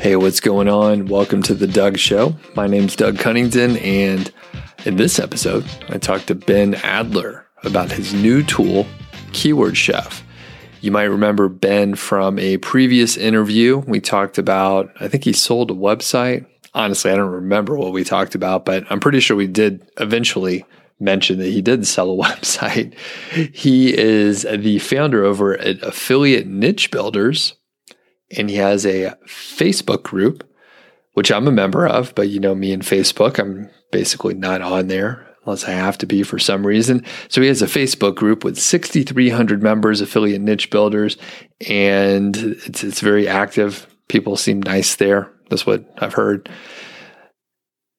Hey, what's going on? Welcome to the Doug Show. My name's Doug Cunnington, and in this episode, I talked to Ben Adler about his new tool, Keyword Chef. You might remember Ben from a previous interview. We talked about, I think he sold a website. Honestly, I don't remember what we talked about, but I'm pretty sure we did eventually mention that he did sell a website. He is the founder over at Affiliate Niche Builders, and he has a Facebook group, which I'm a member of. But you know me and Facebook, I'm basically not on there unless I have to be for some reason. So he has a Facebook group with 6,300 members, affiliate niche builders, and it's it's very active. People seem nice there. That's what I've heard.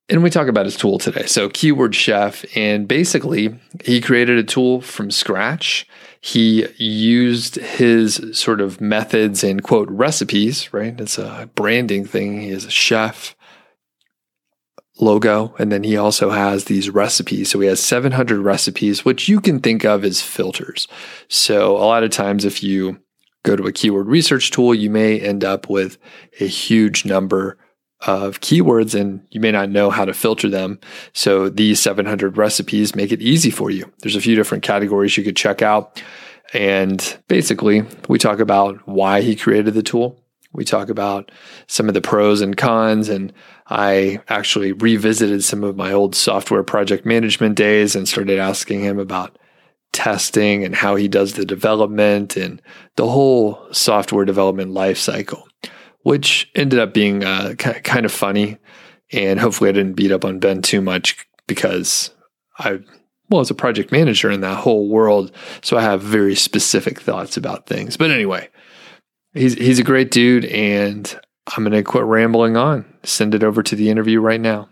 And we talk about his tool today. So, Keyword Chef, and basically, he created a tool from scratch he used his sort of methods and quote recipes, right? It's a branding thing. He is a chef logo, and then he also has these recipes. So he has 700 recipes, which you can think of as filters. So a lot of times, if you go to a keyword research tool, you may end up with a huge number of keywords and you may not know how to filter them. So these 700 recipes make it easy for you. There's a few different categories you could check out. And basically, we talk about why he created the tool. We talk about some of the pros and cons, and I actually revisited some of my old software project management days and started asking him about testing and how he does the development and the whole software development life cycle which ended up being uh, kind of funny. And hopefully, I didn't beat up on Ben too much because I, well, as a project manager in that whole world, so I have very specific thoughts about things. But anyway, he's he's a great dude, and I'm going to quit rambling on. Send it over to the interview right now.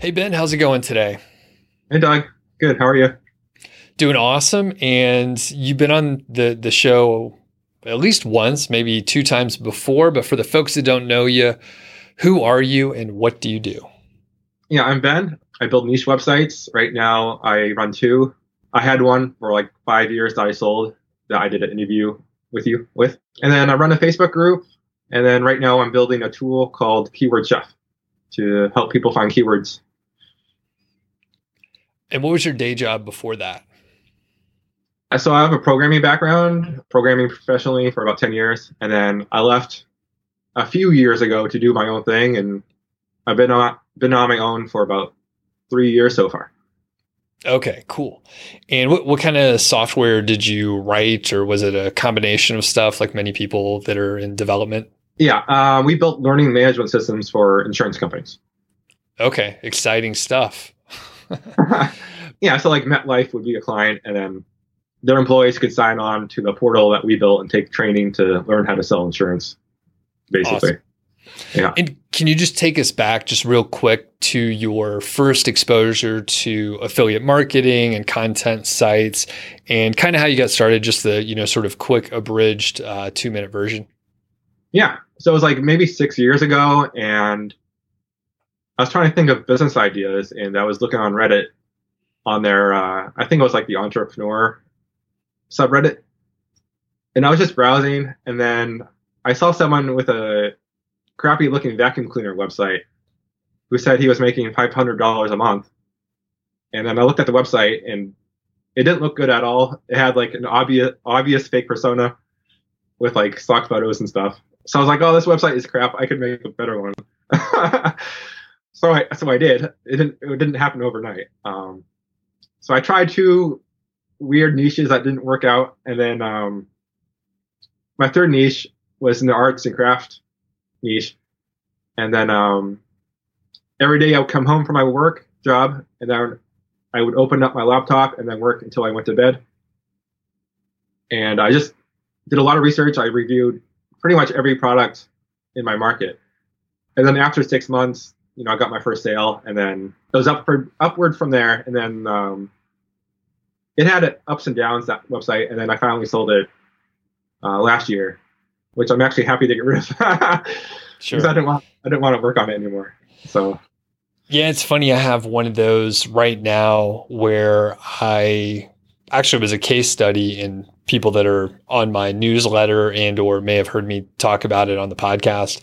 Hey Ben, how's it going today? Hey Doug, Good. How are you? Doing awesome. And you've been on the the show at least once, maybe two times before. But for the folks that don't know you, who are you and what do you do? Yeah, I'm Ben. I build niche websites. Right now, I run two. I had one for like five years that I sold that I did an interview with you with. And then I run a Facebook group. And then right now, I'm building a tool called Keyword Chef to help people find keywords and what was your day job before that? So I have a programming background, programming professionally for about 10 years. And then I left a few years ago to do my own thing. And I've been on, been on my own for about three years so far. Okay, cool. And what, what kind of software did you write, or was it a combination of stuff like many people that are in development? Yeah, uh, we built learning management systems for insurance companies. Okay, exciting stuff. yeah, so like MetLife would be a client, and then their employees could sign on to the portal that we built and take training to learn how to sell insurance, basically. Awesome. Yeah. And can you just take us back just real quick to your first exposure to affiliate marketing and content sites and kind of how you got started, just the, you know, sort of quick abridged uh, two minute version? Yeah. So it was like maybe six years ago and I was trying to think of business ideas, and I was looking on Reddit on their, uh, I think it was like the entrepreneur subreddit, and I was just browsing, and then I saw someone with a crappy looking vacuum cleaner website who said he was making five hundred dollars a month, and then I looked at the website, and it didn't look good at all. It had like an obvious obvious fake persona with like stock photos and stuff. So I was like, oh, this website is crap. I could make a better one. so I so I did. It didn't it didn't happen overnight. Um, so I tried two weird niches that didn't work out, and then um, my third niche was in the arts and craft niche, and then um, every day I would come home from my work job, and then I would open up my laptop and then work until I went to bed. And I just did a lot of research. I reviewed pretty much every product in my market. And then after six months, you know, I got my first sale, and then it was upward upward from there, and then um, it had ups and downs that website, and then I finally sold it uh, last year, which I'm actually happy to get rid of sure. because I didn't want I didn't want to work on it anymore. So yeah, it's funny. I have one of those right now where I actually was a case study in people that are on my newsletter and or may have heard me talk about it on the podcast.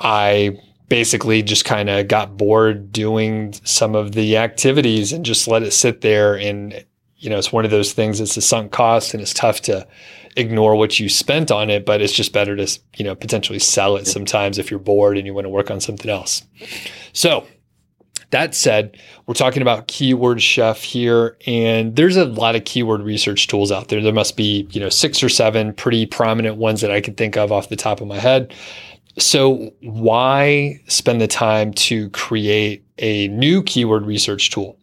I basically just kind of got bored doing some of the activities and just let it sit there and you know it's one of those things it's a sunk cost and it's tough to ignore what you spent on it but it's just better to you know potentially sell it sometimes if you're bored and you want to work on something else so that said, we're talking about Keyword Chef here, and there's a lot of keyword research tools out there. There must be, you know, six or seven pretty prominent ones that I can think of off the top of my head. So, why spend the time to create a new keyword research tool?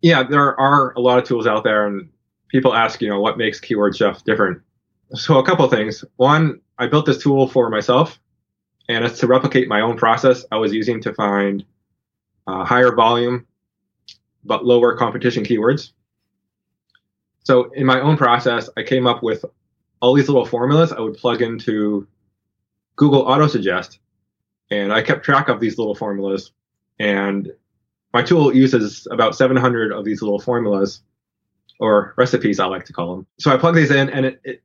Yeah, there are a lot of tools out there, and people ask, you know, what makes Keyword Chef different? So, a couple things. One, I built this tool for myself, and it's to replicate my own process I was using to find uh, higher volume but lower competition keywords. So in my own process, I came up with all these little formulas I would plug into Google Autosuggest, and I kept track of these little formulas. And my tool uses about 700 of these little formulas, or recipes, I like to call them. So I plug these in, and it, it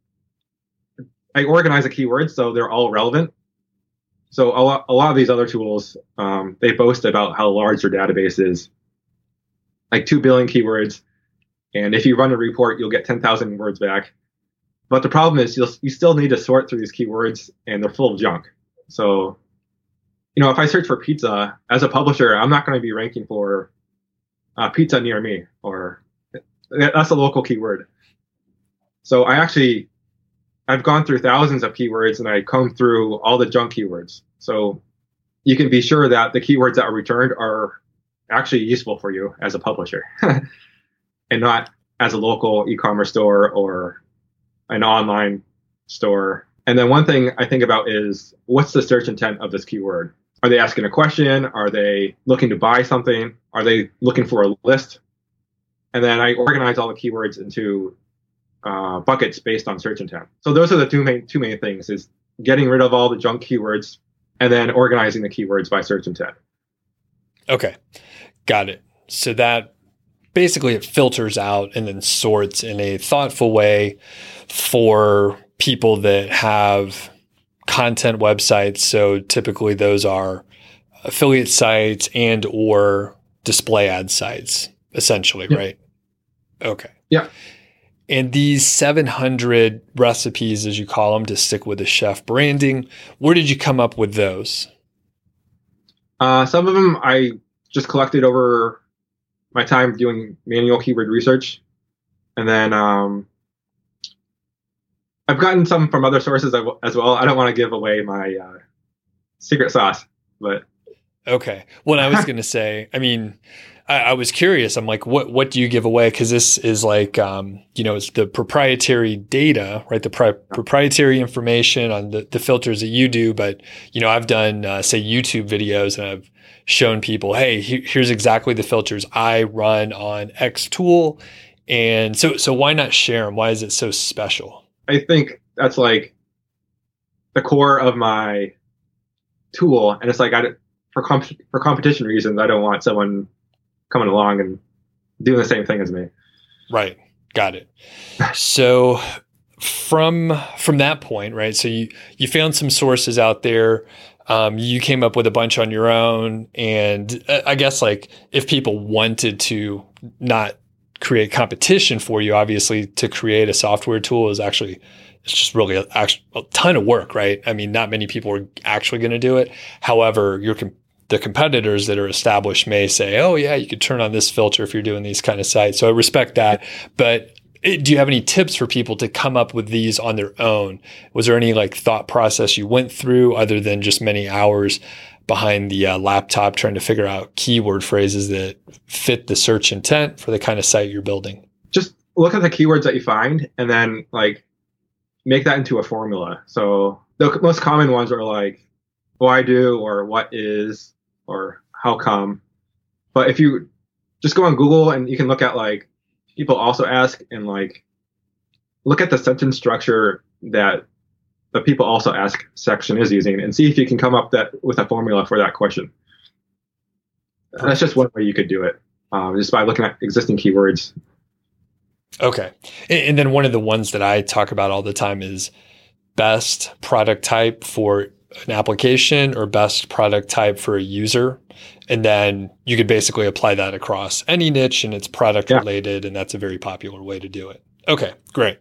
I organize the keywords so they're all relevant so a lot, a lot of these other tools, um, they boast about how large their database is, like two billion keywords, and if you run a report, you'll get 10,000 words back. But the problem is, you'll you still need to sort through these keywords, and they're full of junk. So, you know, if I search for pizza as a publisher, I'm not going to be ranking for uh, pizza near me, or that's a local keyword. So I actually I've gone through thousands of keywords and I comb through all the junk keywords. So you can be sure that the keywords that are returned are actually useful for you as a publisher and not as a local e-commerce store or an online store. And then one thing I think about is what's the search intent of this keyword? Are they asking a question? Are they looking to buy something? Are they looking for a list? And then I organize all the keywords into uh, buckets based on search intent. So those are the two main two main things: is getting rid of all the junk keywords and then organizing the keywords by search intent. Okay, got it. So that basically it filters out and then sorts in a thoughtful way for people that have content websites. So typically those are affiliate sites and or display ad sites, essentially, yep. right? Okay. Yeah. And these 700 recipes, as you call them, to stick with the chef branding, where did you come up with those? Uh, some of them I just collected over my time doing manual keyword research. And then um, I've gotten some from other sources as well. I don't want to give away my uh, secret sauce, but. Okay. What I was going to say, I mean, I, I, was curious. I'm like, what what do you give away? Because this is like, um, you know, it's the proprietary data, right? The pri- proprietary information on the, the filters that you do. But you know, I've done uh, say YouTube videos and I've shown people, hey, he, here's exactly the filters I run on X tool, and so so why not share them? Why is it so special? I think that's like the core of my tool, and it's like I for comp- for competition reasons, I don't want someone coming along and doing the same thing as me. Right. Got it. so from from that point, right? So you you found some sources out there. Um, you came up with a bunch on your own, and uh, I guess like if people wanted to not create competition for you, obviously to create a software tool is actually it's just really a, a ton of work, right? I mean, not many people are actually going to do it. However, you're the competitors that are established may say, oh, yeah, you could turn on this filter if you're doing these kind of sites. So I respect that. But do you have any tips for people to come up with these on their own? Was there any like thought process you went through other than just many hours behind the uh, laptop trying to figure out keyword phrases that fit the search intent for the kind of site you're building? Just look at the keywords that you find and then like make that into a formula. So the most common ones are like why do or what is or how come. But if you just go on Google and you can look at like people also ask and like look at the sentence structure that the people also ask section is using and see if you can come up that with a formula for that question. That's just one way you could do it, um, just by looking at existing keywords. Okay. And, and then one of the ones that I talk about all the time is best product type for an application or best product type for a user. And then you could basically apply that across any niche and it's product yeah. related. And that's a very popular way to do it. Okay, great.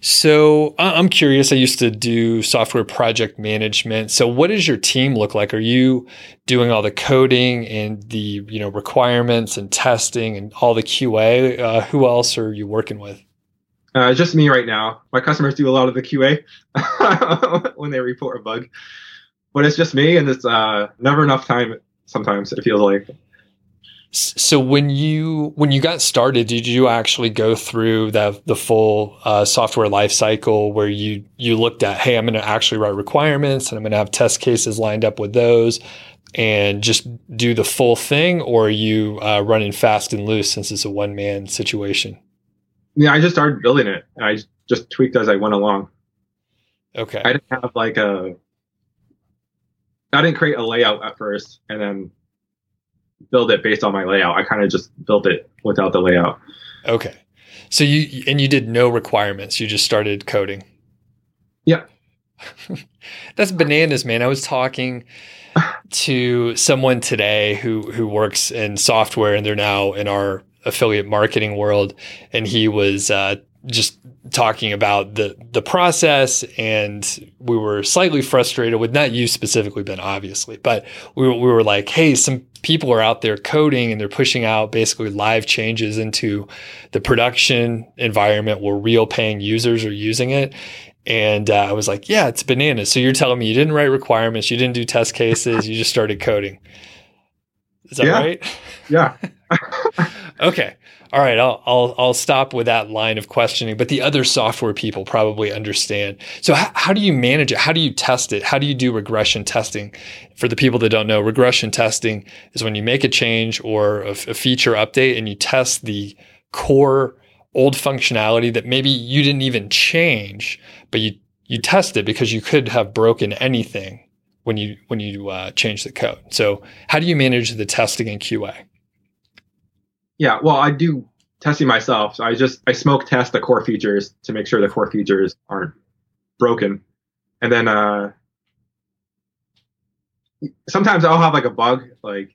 So I'm curious. I used to do software project management. So what does your team look like? Are you doing all the coding and the you know requirements and testing and all the QA? Uh, who else are you working with? Uh, just me right now. My customers do a lot of the QA when they report a bug, but it's just me, and it's uh, never enough time. Sometimes it feels like. So when you when you got started, did you actually go through the the full uh, software life cycle where you you looked at, hey, I'm going to actually write requirements and I'm going to have test cases lined up with those, and just do the full thing, or are you uh, running fast and loose since it's a one man situation? Yeah, I just started building it. I just tweaked as I went along. Okay. I didn't have like a. I didn't create a layout at first, and then build it based on my layout. I kind of just built it without the layout. Okay. So you and you did no requirements. You just started coding. Yeah. That's bananas, man. I was talking to someone today who who works in software and they're now in our affiliate marketing world and he was uh, just talking about the the process and we were slightly frustrated with not you specifically Ben obviously but we were, we were like hey some people are out there coding and they're pushing out basically live changes into the production environment where real paying users are using it. And uh, I was like yeah it's bananas. So you're telling me you didn't write requirements you didn't do test cases you just started coding. Is that yeah. right? Yeah okay all right, I'll, I'll, I'll stop with that line of questioning, but the other software people probably understand. So how, how do you manage it? How do you test it? How do you do regression testing? For the people that don't know, regression testing is when you make a change or a, feature update and you test the core old functionality that maybe you didn't even change, but you, you test it because you could have broken anything when you, when you uh, change the code. So how do you manage the testing in QA? Yeah, well, I do testing myself. So I just I smoke test the core features to make sure the core features aren't broken, and then uh, sometimes I'll have like a bug, like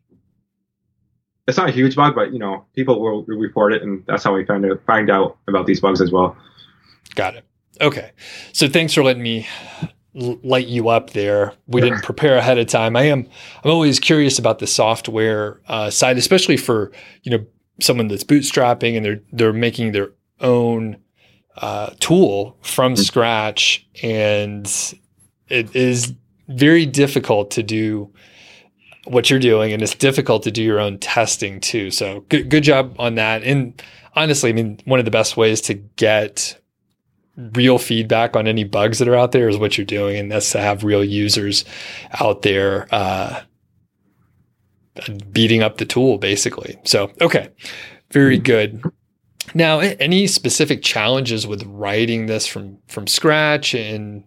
it's not a huge bug, but you know people will report it, and that's how we find out find out about these bugs as well. Got it. Okay, so thanks for letting me light you up there. We didn't prepare ahead of time. I am I'm always curious about the software uh, side, especially for you know someone that's bootstrapping and they're they're making their own uh, tool from mm-hmm. scratch, and it is very difficult to do what you're doing, and it's difficult to do your own testing too. So good good job on that. And honestly, I mean, one of the best ways to get real feedback on any bugs that are out there is what you're doing, and that's to have real users out there uh, beating up the tool basically. So, okay, very hmm. good. Now, any specific challenges with writing this from from scratch and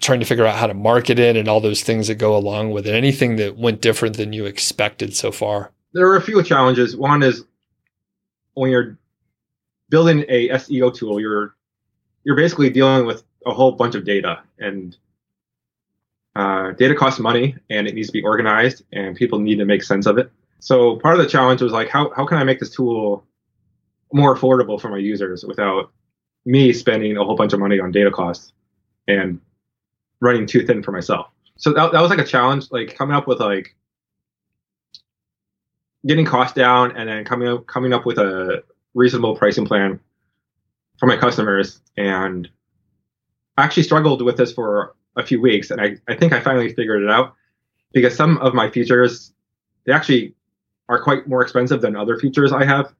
trying to figure out how to market it and all those things that go along with it? Anything that went different than you expected so far? There are a few challenges. One is when you're building a SEO tool, you're you're basically dealing with a whole bunch of data and uh, data costs money and it needs to be organized and people need to make sense of it. So part of the challenge was like, how, how can I make this tool more affordable for my users without me spending a whole bunch of money on data costs and running too thin for myself. So that, that was like a challenge, like coming up with like getting costs down and then coming up, coming up with a reasonable pricing plan for my customers. And I actually struggled with this for a few weeks, and I, I think I finally figured it out because some of my features they actually are quite more expensive than other features I have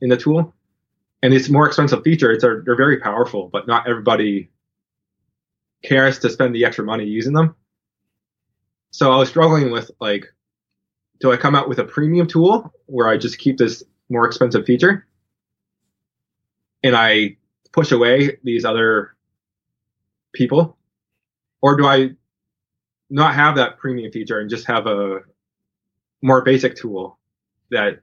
in the tool. And these more expensive features are they're very powerful, but not everybody cares to spend the extra money using them. So I was struggling with like, do I come out with a premium tool where I just keep this more expensive feature and I push away these other people or do I not have that premium feature and just have a more basic tool that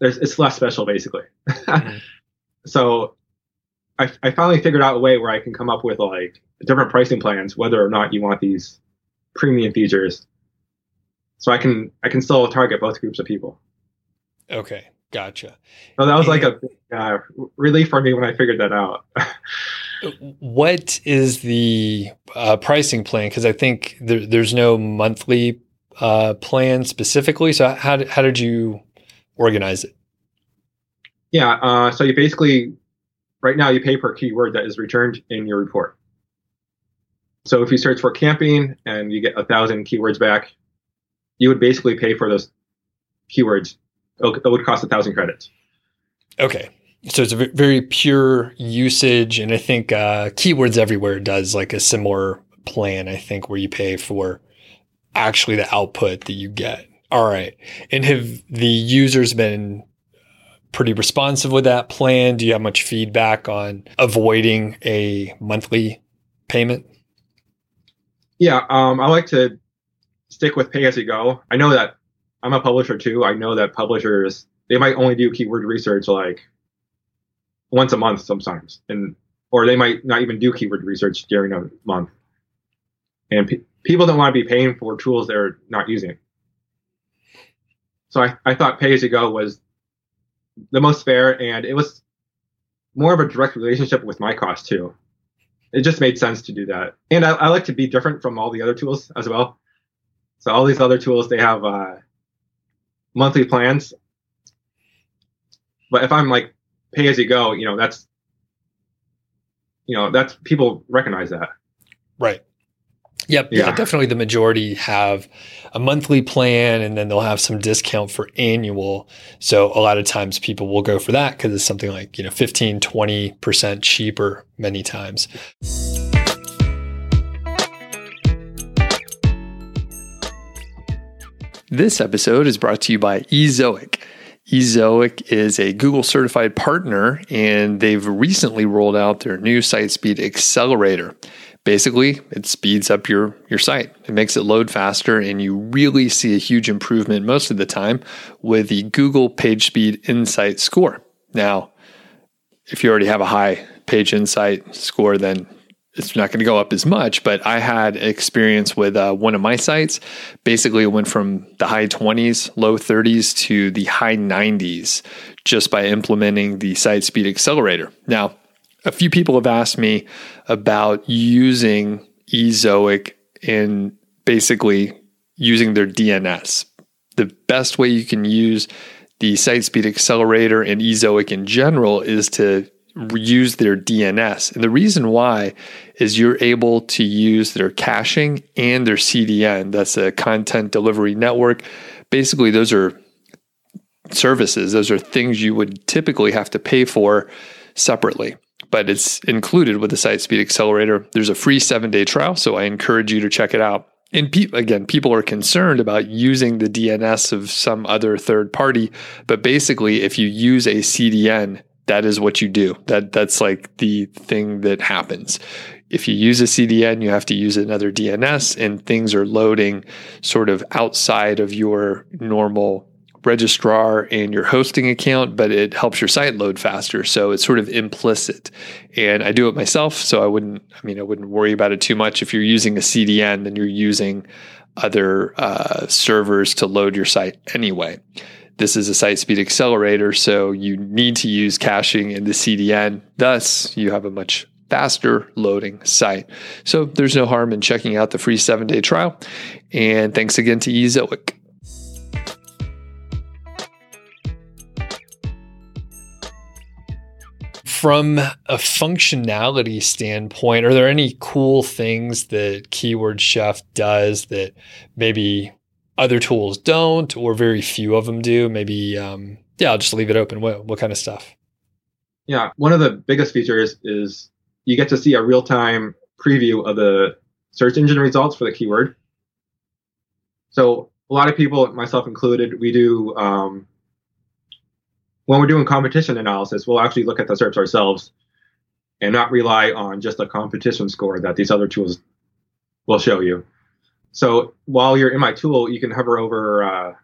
there's it's less special basically. Mm-hmm. so I, I finally figured out a way where I can come up with like different pricing plans, whether or not you want these premium features. So I can I can still target both groups of people. Okay, gotcha. So that was and, like a uh, relief for me when I figured that out. what is the uh, pricing plan? Because I think there, there's no monthly uh, plan specifically. So how did, how did you organize it? Yeah, uh, so you basically right now you pay per keyword that is returned in your report. So if you search for camping and you get a thousand keywords back, you would basically pay for those keywords. It would cost a thousand credits. Okay. So it's a very pure usage. And I think uh, Keywords Everywhere does like a similar plan, I think, where you pay for actually the output that you get. All right. And have the users been pretty responsive with that plan? Do you have much feedback on avoiding a monthly payment? Yeah, um, I like to stick with pay as you go. I know that I'm a publisher too. I know that publishers they might only do keyword research like once a month sometimes, and or they might not even do keyword research during a month. And pe- people don't want to be paying for tools they're not using. So I, I thought pay as you go was the most fair, and it was more of a direct relationship with my cost too. It just made sense to do that, and I, I like to be different from all the other tools as well. So all these other tools they have uh, monthly plans, but if I'm like pay as you go, you know that's you know that's people recognize that. Right. Yep. Yeah. yeah. Definitely the majority have a monthly plan and then they'll have some discount for annual. So a lot of times people will go for that because it's something like, you know, 15, 20% cheaper many times. This episode is brought to you by Ezoic. Ezoic is a Google certified partner and they've recently rolled out their new site speed accelerator. Basically, it speeds up your, your site. It makes it load faster, and you really see a huge improvement most of the time with the Google Page Speed Insight score. Now, if you already have a high page insight score, then it's not going to go up as much. But I had experience with uh, one of my sites. Basically, it went from the high 20s, low 30s to the high 90s just by implementing the site speed accelerator. Now, a few people have asked me about using Ezoic and basically using their DNS. The best way you can use the site speed accelerator and Ezoic in general is to use their DNS. And the reason why is you're able to use their caching and their CDN. That's a content delivery network. Basically, those are services, those are things you would typically have to pay for separately but it's included with the Site Speed Accelerator. There's a free seven day trial, so I encourage you to check it out. And pe- again, people are concerned about using the DNS of some other third party, but basically, if you use a CDN, that is what you do. That that's like the thing that happens. If you use a CDN, you have to use another DNS, and things are loading sort of outside of your normal registrar and your hosting account, but it helps your site load faster. So it's sort of implicit. And I do it myself. So I wouldn't, I mean, I wouldn't worry about it too much. If you're using a CDN, then you're using other uh, servers to load your site anyway. This is a site speed accelerator, so you need to use caching in the CDN. Thus, you have a much faster loading site. So there's no harm in checking out the free seven day trial. And thanks again to Ezoic. from a functionality standpoint, are there any cool things that Keyword Chef does that maybe other tools don't, or very few of them do? Maybe, um, yeah, I'll just leave it open. What, what kind of stuff? Yeah, one of the biggest features is you get to see a real time preview of the search engine results for the keyword. So a lot of people, myself included, we do um, when we're doing competition analysis, we'll actually look at the search ourselves and not rely on just a competition score that these other tools will show you. So while you're in my tool, you can hover over uh,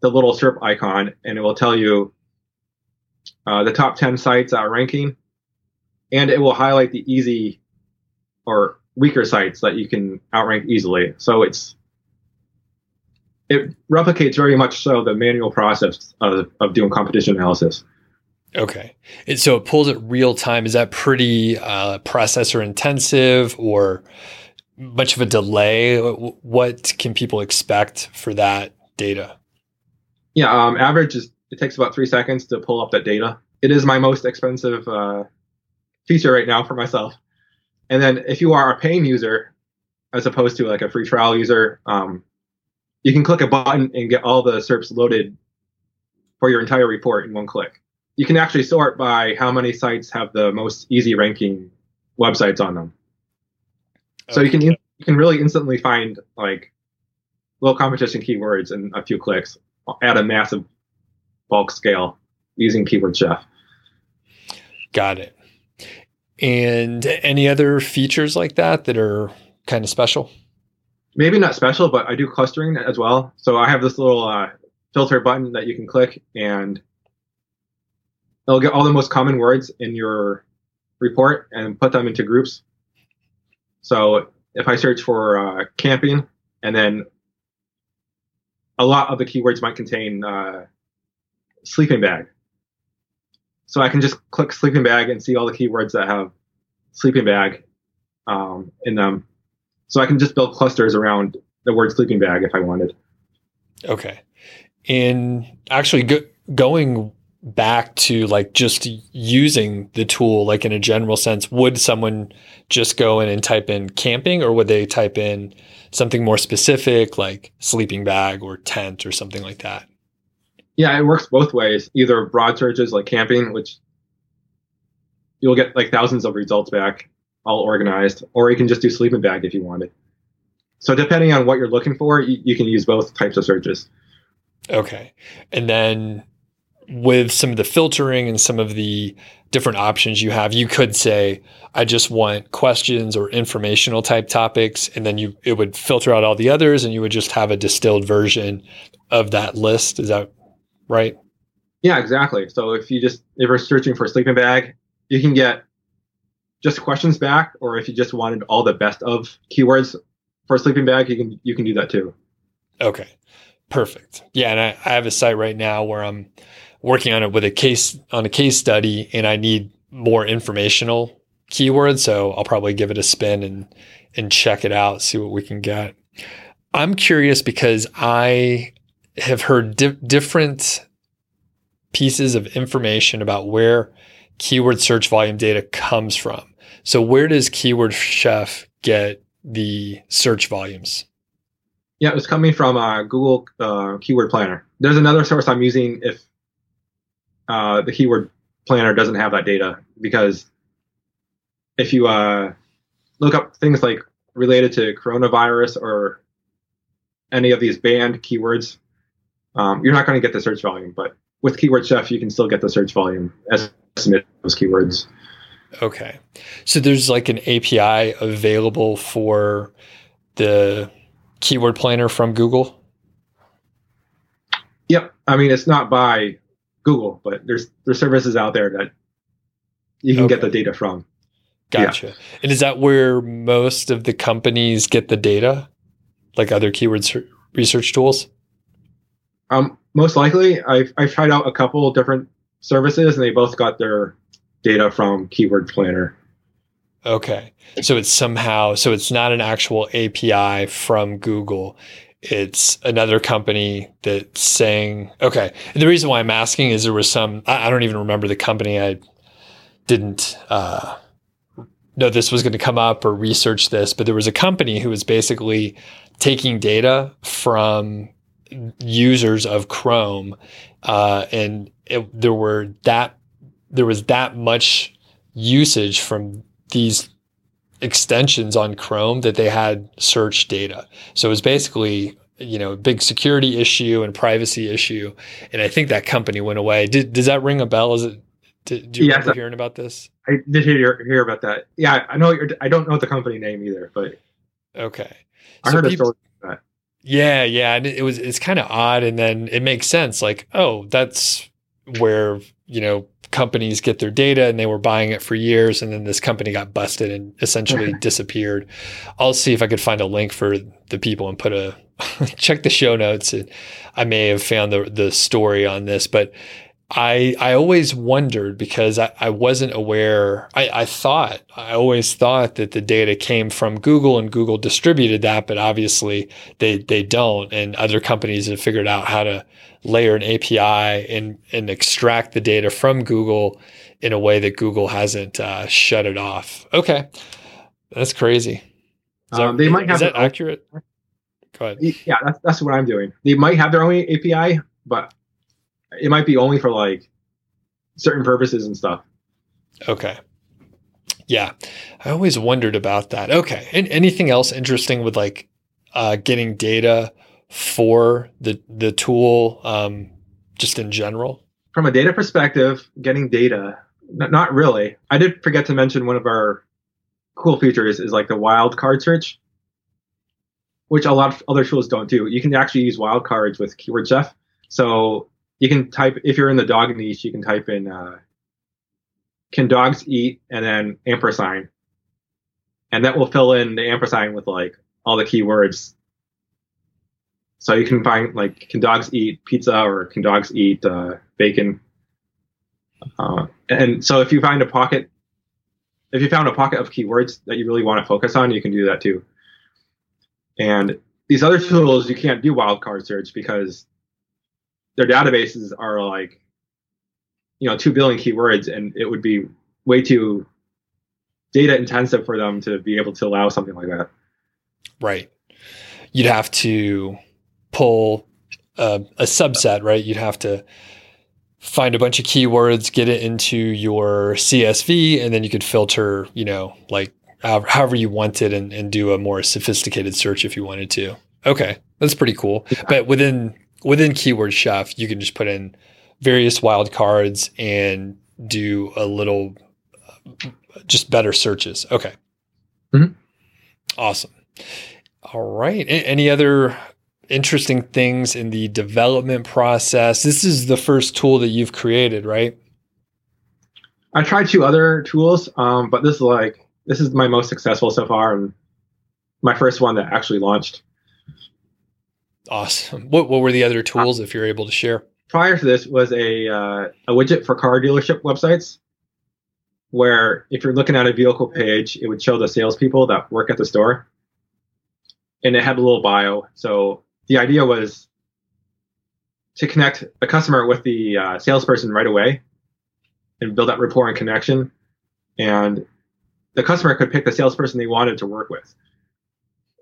the little SERP icon and it will tell you uh, the top 10 sites uh, ranking, and it will highlight the easy or weaker sites that you can outrank easily. So it's it replicates very much so the manual process of, of doing competition analysis. Okay. And so it pulls it real time. Is that pretty uh, processor intensive or much of a delay? What can people expect for that data? Yeah, um, average is it takes about three seconds to pull up that data. It is my most expensive uh, feature right now for myself. And then if you are a paying user, as opposed to like a free trial user, um, you can click a button and get all the SERPs loaded for your entire report in one click. You can actually sort by how many sites have the most easy ranking websites on them. So you can you can really instantly find like low competition keywords in a few clicks at a massive bulk scale using Keyword Chef. Got it. And any other features like that that are kind of special? Maybe not special, but I do clustering as well. So I have this little uh, filter button that you can click, and it'll get all the most common words in your report and put them into groups. So if I search for uh, camping, and then a lot of the keywords might contain uh, sleeping bag. So I can just click sleeping bag and see all the keywords that have sleeping bag um, in them. So I can just build clusters around the word sleeping bag if I wanted. Okay. And actually go, going back to like just using the tool like in a general sense would someone just go in and type in camping or would they type in something more specific like sleeping bag or tent or something like that yeah, it works both ways. Either broad searches like camping, which you'll get like thousands of results back, all organized, or you can just do sleeping bag if you wanted. So depending on what you're looking for, you, you can use both types of searches. Okay. And then with some of the filtering and some of the different options you have, you could say, I just want questions or informational type topics. And then you it would filter out all the others and you would just have a distilled version of that list. Is that right? Yeah, exactly. So if you just if you're searching for a sleeping bag, you can get just questions back, or if you just wanted all the best of keywords for a sleeping bag, you can you can do that too. Okay, perfect. Yeah, and I, I have a site right now where I'm working on it with a case on a case study, and I need more informational keywords. So I'll probably give it a spin and and check it out, see what we can get. I'm curious because I have heard di- different pieces of information about where keyword search volume data comes from. So, where does Keyword Chef get the search volumes? Yeah, it's coming from uh, Google uh, Keyword Planner. There's another source I'm using if uh, the Keyword Planner doesn't have that data, because if you uh, look up things like related to coronavirus or any of these banned keywords, um, you're not going to get the search volume, but with Keyword Chef, you can still get the search volume estimate those keywords. Okay. So there's like an API available for the keyword planner from Google? Yep. I mean, it's not by Google, but there's there's services out there that you can okay. get the data from. Gotcha. Yeah. And is that where most of the companies get the data, like other keyword research tools? Um, most likely, I've, I've tried out a couple different services, and they both got their data from Keyword Planner. Okay, so it's somehow so it's not an actual API from Google. It's another company that's saying okay. The reason why I'm asking is there was some I, I don't even remember the company. I didn't uh, know this was going to come up or research this, but there was a company who was basically taking data from users of Chrome, uh, and it, there were that there was that much usage from these extensions on Chrome that they had search data. So it was basically you know a big security issue and privacy issue, and I think that company went away. Did, does that ring a bell? Is it? Did, do you yes, remember uh, hearing about this? I did hear hear about that. Yeah, I know. I don't know the company name either, but okay. I so heard people, a story yeah, yeah, and it was it's kind of odd, and then it makes sense. Like, oh, that's where you know companies get their data and they were buying it for years and then this company got busted and essentially disappeared. I'll see if I could find a link for the people and put a check the show notes. I may have found the the story on this, but I I always wondered because I, I wasn't aware. I, I thought I always thought that the data came from Google and Google distributed that, but obviously they they don't. And other companies have figured out how to layer an API and and extract the data from Google in a way that Google hasn't uh, shut it off. Okay, that's crazy. Is Um, they might have that own- accurate? Go ahead. Yeah, that's that's what I'm doing. They might have their own API, but it might be only for like certain purposes and stuff. Okay. Yeah. I always wondered about that. Okay. And anything else interesting with like uh, getting data for the the tool um, just in general? From a data perspective, getting data, n- not really. I did forget to mention one of our cool features is like the wildcard search, which a lot of other tools don't do. You can actually use wildcards with Keyword Chef. So you can type if you're in the dog niche, you can type in uh, "Can dogs eat?" and then ampersand, and that will fill in the ampersand with like all the keywords. So you can find like "Can dogs eat pizza?" or "Can dogs eat uh, bacon?" Uh, and so if you find a pocket, if you found a pocket of keywords that you really want to focus on, you can do that too. And these other tools, you can't do wildcard search because their databases are like, you know, two billion keywords, and it would be way too data intensive for them to be able to allow something like that. Right. You'd have to pull a, a subset, right? You'd have to find a bunch of keywords, get it into your CSV, and then you could filter, you know, like however, however you wanted and, and do a more sophisticated search if you wanted to. Okay. That's pretty cool. Yeah. But within within Keyword Chef, you can just put in various wildcards and do a little uh, just better searches. Okay. Mhm. Awesome. All right. A- any other interesting things in the development process? This is the first tool that you've created, right? I tried two other tools, um, but this is like this is my most successful so far, and my first one that actually launched. Awesome. What what were the other tools if you're able to share? prior to this was a uh, a widget for car dealership websites, where if you're looking at a vehicle page, it would show the salespeople that work at the store, and it had a little bio. So the idea was to connect a customer with the uh, salesperson right away, and build that rapport and connection, and the customer could pick the salesperson they wanted to work with.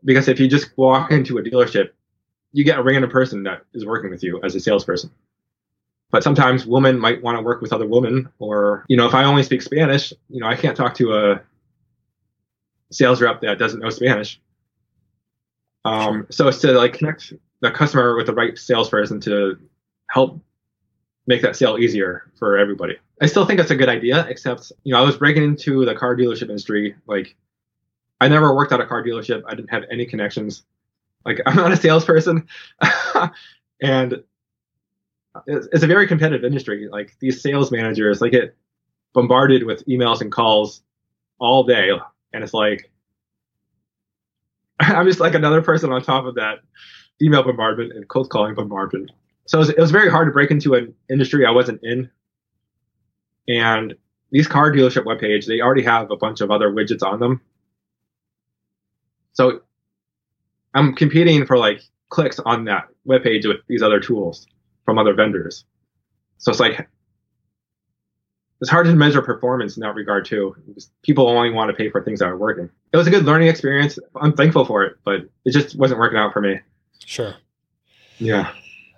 Because if you just walk into a dealership, you get a random person that is working with you as a salesperson. But sometimes women might want to work with other women or you know if i only speak spanish you know i can't talk to a sales rep that doesn't know spanish. Um, so it's to like connect the customer with the right salesperson to help make that sale easier for everybody. I still think it's a good idea except you know i was breaking into the car dealership industry like i never worked at a car dealership. I didn't have any connections like i'm not a salesperson and it's, it's a very competitive industry. Like these sales managers, like get bombarded with emails and calls all day, and it's like I'm just like another person on top of that email bombardment and cold calling bombardment. So it was, it was very hard to break into an industry I wasn't in. And these car dealership webpage, they already have a bunch of other widgets on them. So I'm competing for like clicks on that webpage with these other tools from other vendors. So it's like it's hard to measure performance in that regard too. People only want to pay for things that are working. It was a good learning experience. I'm thankful for it, but it just wasn't working out for me. Sure. Yeah.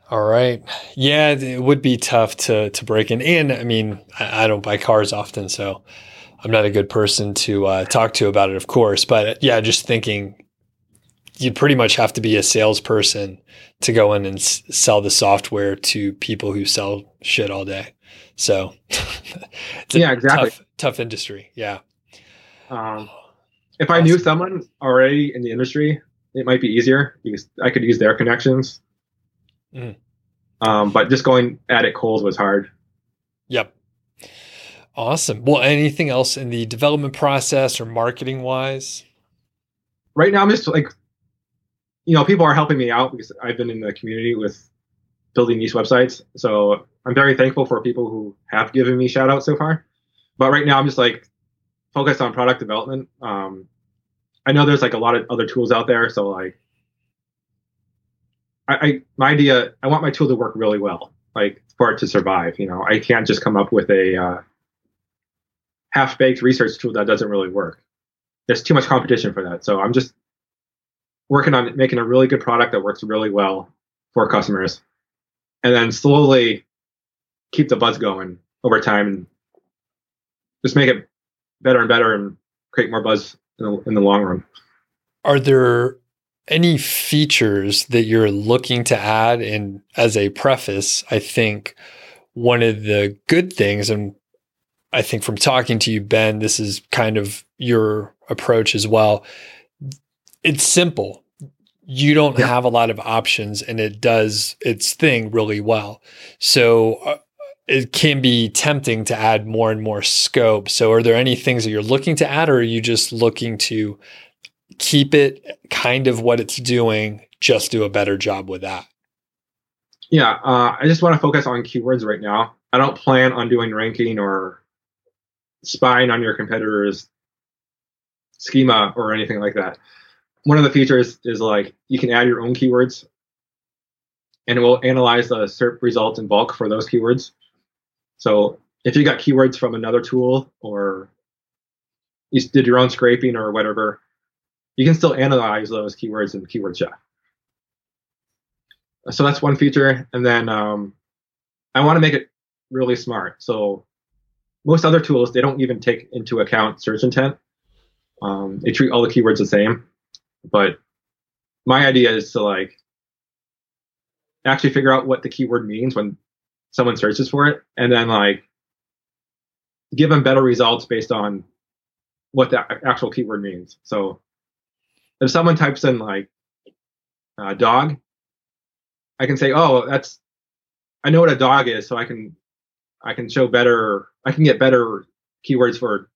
All right. Yeah, it would be tough to to break in. And I mean, I, I don't buy cars often, so I'm not a good person to uh, talk to about it, of course. But yeah, just thinking, you'd pretty much have to be a salesperson to go in and s- sell the software to people who sell shit all day. So, it's a Yeah, exactly. Tough, tough industry. Yeah. Um, if I knew someone already in the industry, it might be easier because I could use their connections. Mhm. Um, but just going at it cold was hard. Yep. Awesome. Well, anything else in the development process or marketing wise? Right now, I'm just like, you know, people are helping me out because I've been in the community with building these websites. So I'm very thankful for people who have given me shout out so far. But right now, I'm just like focused on product development. Um, I know there's like a lot of other tools out there. So like, I, I my idea, I want my tool to work really well, like for it to survive. You know, I can't just come up with a uh, half baked research tool that doesn't really work. There's too much competition for that. So I'm just working on making a really good product that works really well for customers and then slowly keep the buzz going over time and just make it better and better and create more buzz in the, in the long run. Are there any features that you're looking to add? And as a preface, I think one of the good things, and I think from talking to you, Ben, this is kind of your approach as well. It's simple. You don't yeah. have a lot of options and it does its thing really well. So uh, it can be tempting to add more and more scope. So are there any things that you're looking to add or are you just looking to keep it kind of what it's doing, just do a better job with that? Yeah, uh, I just want to focus on keywords right now. I don't plan on doing ranking or spying on your competitor's schema or anything like that. One of the features is like you can add your own keywords and it will analyze the SERP results in bulk for those keywords. So if you got keywords from another tool or you did your own scraping or whatever, you can still analyze those keywords in Keyword Chef. So that's one feature. And then um, I want to make it really smart. So most other tools they don't even take into account search intent. Um, they treat all the keywords the same. But my idea is to like actually figure out what the keyword means when someone searches for it, and then like give them better results based on what the actual keyword means. So if someone types in like uh, dog, I can say, oh, that's I know what a dog is, so I can I can show better, I can get better keywords for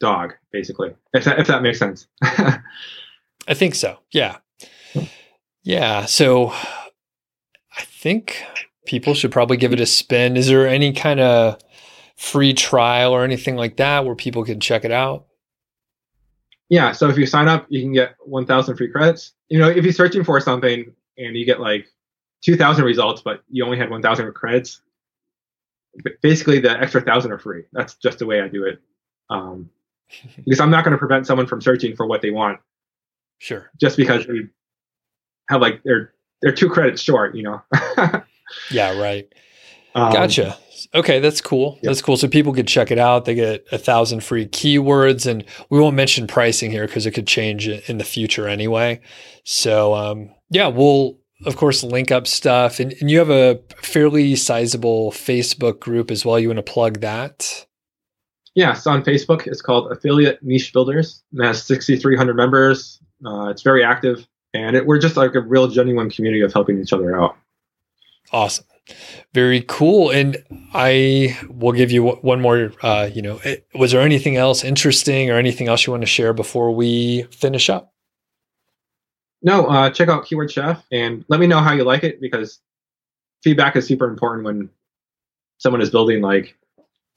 dog, basically, if that, if that makes sense. I think so. Yeah. Yeah. So I think people should probably give it a spin. Is there any kind of free trial or anything like that where people can check it out? Yeah. So if you sign up, you can get 1,000 free credits. You know, if you're searching for something and you get like 2,000 results, but you only had 1,000 credits, basically the extra thousand are free. That's just the way I do it. Um, because I'm not going to prevent someone from searching for what they want. Sure. Just because we have like they're they're two credits short, you know. yeah. Right. Um, gotcha. Okay, that's cool. Yep. That's cool. So people could check it out. They get a thousand free keywords, and we won't mention pricing here because it could change in the future anyway. So um, yeah, we'll of course, link up stuff. And, and you have a fairly sizable Facebook group as well. You want to plug that? Yes, on Facebook. It's called Affiliate Niche Builders. It has 6,300 members. Uh, it's very active. And it, we're just like a real genuine community of helping each other out. Awesome. Very cool. And I will give you one more. Uh, you know, was there anything else interesting or anything else you want to share before we finish up? no, uh, check out Keyword Chef and let me know how you like it because feedback is super important when someone is building like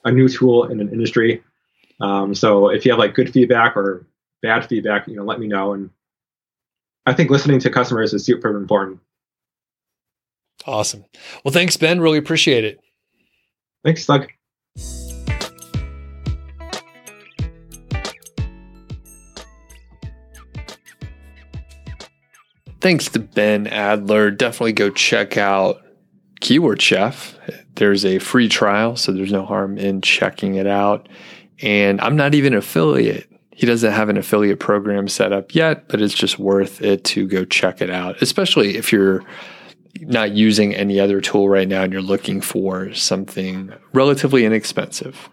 a new tool in an industry. Um, so if you have like good feedback or bad feedback, you know, let me know. And I think listening to customers is super important. Awesome. Well, thanks, Ben. Really appreciate it. Thanks, Doug. Thanks to Ben Adler. Definitely go check out Keyword Chef. There's a free trial, so there's no harm in checking it out. And I'm not even an affiliate. He doesn't have an affiliate program set up yet, but it's just worth it to go check it out, especially if you're not using any other tool right now and you're looking for something relatively inexpensive.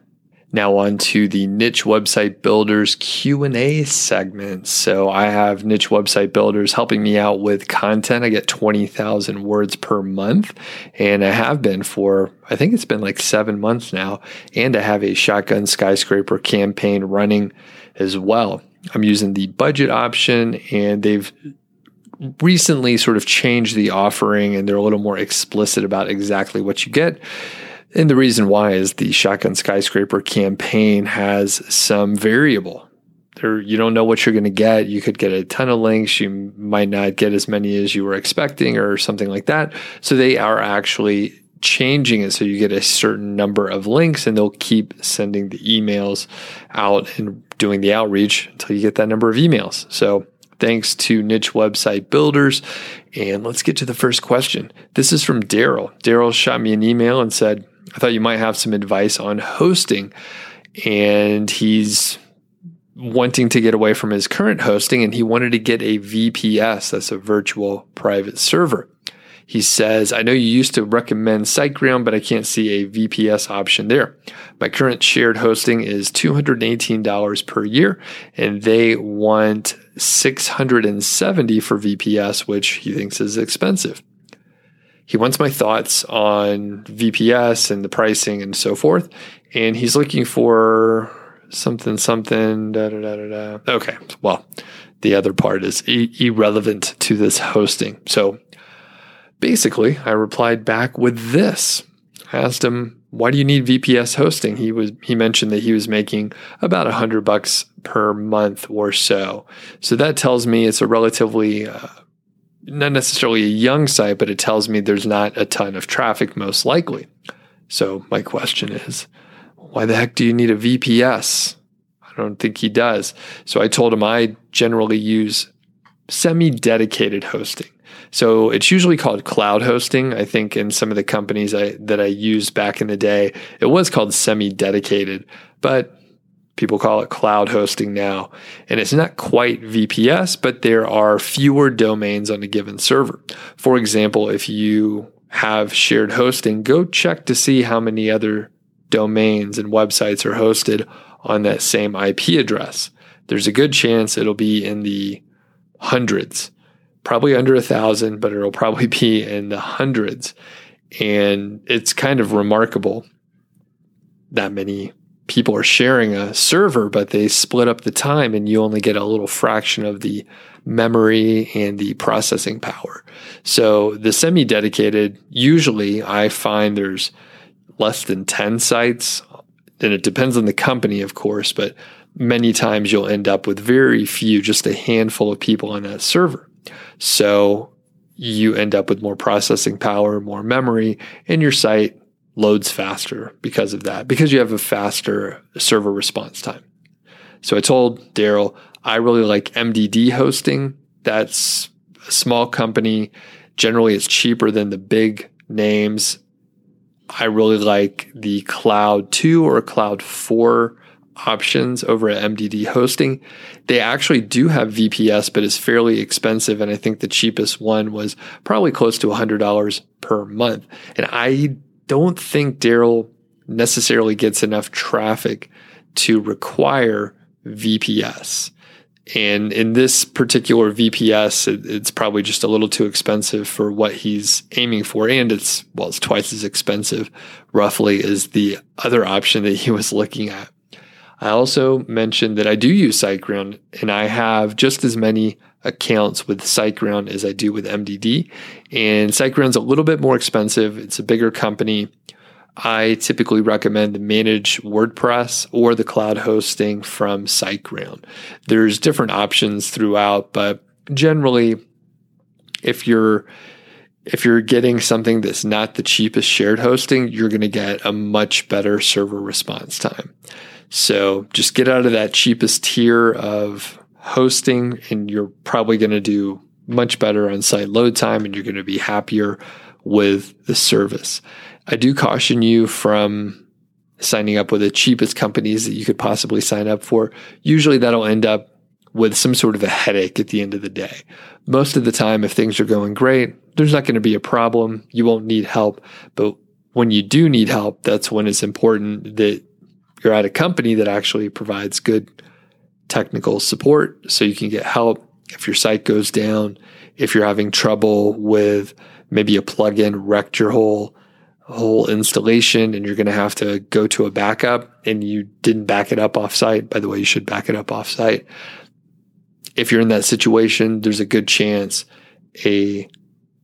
Now on to the niche website builders Q&A segment. So I have niche website builders helping me out with content. I get 20,000 words per month and I have been for I think it's been like 7 months now and I have a shotgun skyscraper campaign running as well. I'm using the budget option and they've recently sort of changed the offering and they're a little more explicit about exactly what you get. And the reason why is the Shotgun Skyscraper campaign has some variable. There, you don't know what you're going to get. You could get a ton of links. You might not get as many as you were expecting or something like that. So they are actually changing it so you get a certain number of links and they'll keep sending the emails out and doing the outreach until you get that number of emails. So thanks to niche website builders. And let's get to the first question. This is from Daryl. Daryl shot me an email and said, I thought you might have some advice on hosting. And he's wanting to get away from his current hosting and he wanted to get a VPS, that's a virtual private server. He says, I know you used to recommend SiteGround, but I can't see a VPS option there. My current shared hosting is $218 per year, and they want 670 for VPS, which he thinks is expensive. He wants my thoughts on VPS and the pricing and so forth. And he's looking for something, something, da, da, da, da, da. Okay. Well, the other part is irrelevant to this hosting. So basically, I replied back with this. I asked him, why do you need VPS hosting? He was he mentioned that he was making about a hundred bucks per month or so. So that tells me it's a relatively uh, not necessarily a young site, but it tells me there's not a ton of traffic, most likely. So my question is, why the heck do you need a VPS? I don't think he does. So I told him I generally use semi dedicated hosting. So it's usually called cloud hosting. I think in some of the companies I, that I used back in the day, it was called semi dedicated, but people call it cloud hosting now. And it's not quite VPS, but there are fewer domains on a given server. For example, if you have shared hosting, go check to see how many other domains and websites are hosted on that same IP address. There's a good chance it'll be in the hundreds probably under a thousand, but it'll probably be in the hundreds. And it's kind of remarkable that many people are sharing a server, but they split up the time and you only get a little fraction of the memory and the processing power. So the semi dedicated, usually I find there's less than 10 sites. And it depends on the company, of course, but many times you'll end up with very few, just a handful of people on that server. So you end up with more processing power, more memory, and your site loads faster because of that, because you have a faster server response time. So I told Daryl, I really like MDD hosting. That's a small company. Generally, it's cheaper than the big names. I really like the Cloud 2 or Cloud 4 options over at MDD hosting. They actually do have VPS, but it's fairly expensive. And I think the cheapest one was probably close to $100 per month. And I don't think Daryl necessarily gets enough traffic to require VPS. And in this particular VPS, it's probably just a little too expensive for what he's aiming for. And it's, well, it's twice as expensive roughly as the other option that he was looking at. I also mentioned that I do use SiteGround and I have just as many accounts with SiteGround as I do with MDD. And SiteGround's a little bit more expensive. It's a bigger company. I typically recommend the manage WordPress or the cloud hosting from SiteGround. There's different options throughout, but generally, if you're if you're getting something that's not the cheapest shared hosting, you're going to get a much better server response time. So just get out of that cheapest tier of hosting, and you're probably going to do much better on site load time and you're going to be happier with the service. I do caution you from signing up with the cheapest companies that you could possibly sign up for. Usually that'll end up with some sort of a headache at the end of the day. Most of the time, if things are going great, there's not going to be a problem. You won't need help. But when you do need help, that's when it's important that you're at a company that actually provides good technical support so you can get help if your site goes down, if you're having trouble with maybe a plugin wrecked your whole whole installation and you're going to have to go to a backup and you didn't back it up offsite. By the way, you should back it up offsite. If you're in that situation, there's a good chance a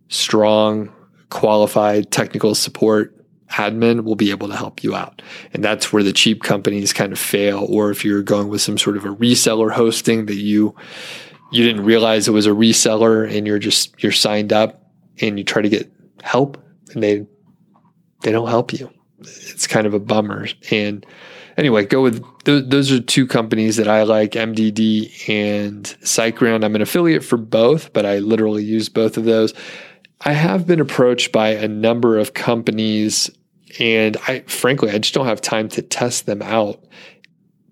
strong, qualified technical support admin will be able to help you out. And that's where the cheap companies kind of fail. Or if you're going with some sort of a reseller hosting that you you didn't realize it was a reseller and you're just you're signed up and you try to get help and they they don't help you. It's kind of a bummer. And anyway, go with those, those are two companies that I like, MDD and SiteGround. I'm an affiliate for both, but I literally use both of those. I have been approached by a number of companies and I frankly I just don't have time to test them out.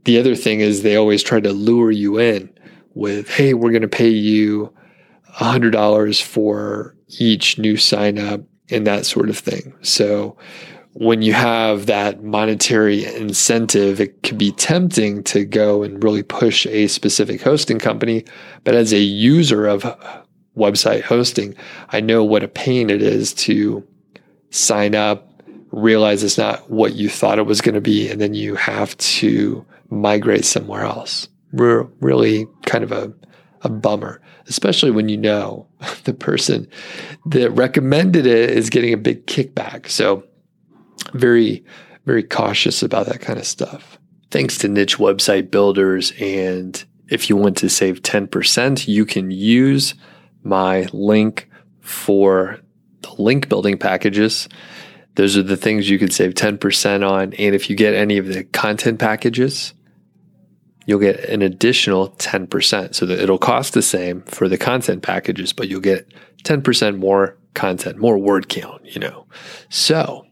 The other thing is they always try to lure you in with, hey, we're going to pay you a $100 for each new sign up and that sort of thing. So when you have that monetary incentive, it can be tempting to go and really push a specific hosting company. But as a user of website hosting, I know what a pain it is to sign up, realize it's not what you thought it was going to be, and then you have to migrate somewhere else. We're really kind of a, a bummer especially when you know the person that recommended it is getting a big kickback. So, very, very cautious about that kind of stuff. Thanks to niche website builders. And if you want to save 10%, you can use my link for the link building packages. Those are the things you can save 10% on. And if you get any of the content packages, you'll get an additional 10%. So that it'll cost the same for the content packages, but you'll get 10% more content, more word count, you know. So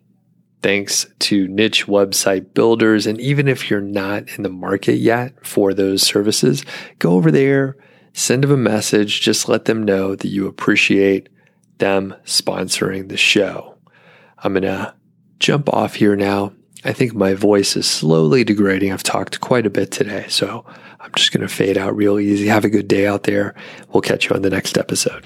thanks to niche website builders. And even if you're not in the market yet for those services, go over there, send them a message, just let them know that you appreciate them sponsoring the show. I'm going to jump off here now I think my voice is slowly degrading. I've talked quite a bit today, so I'm just going to fade out real easy. Have a good day out there. We'll catch you on the next episode.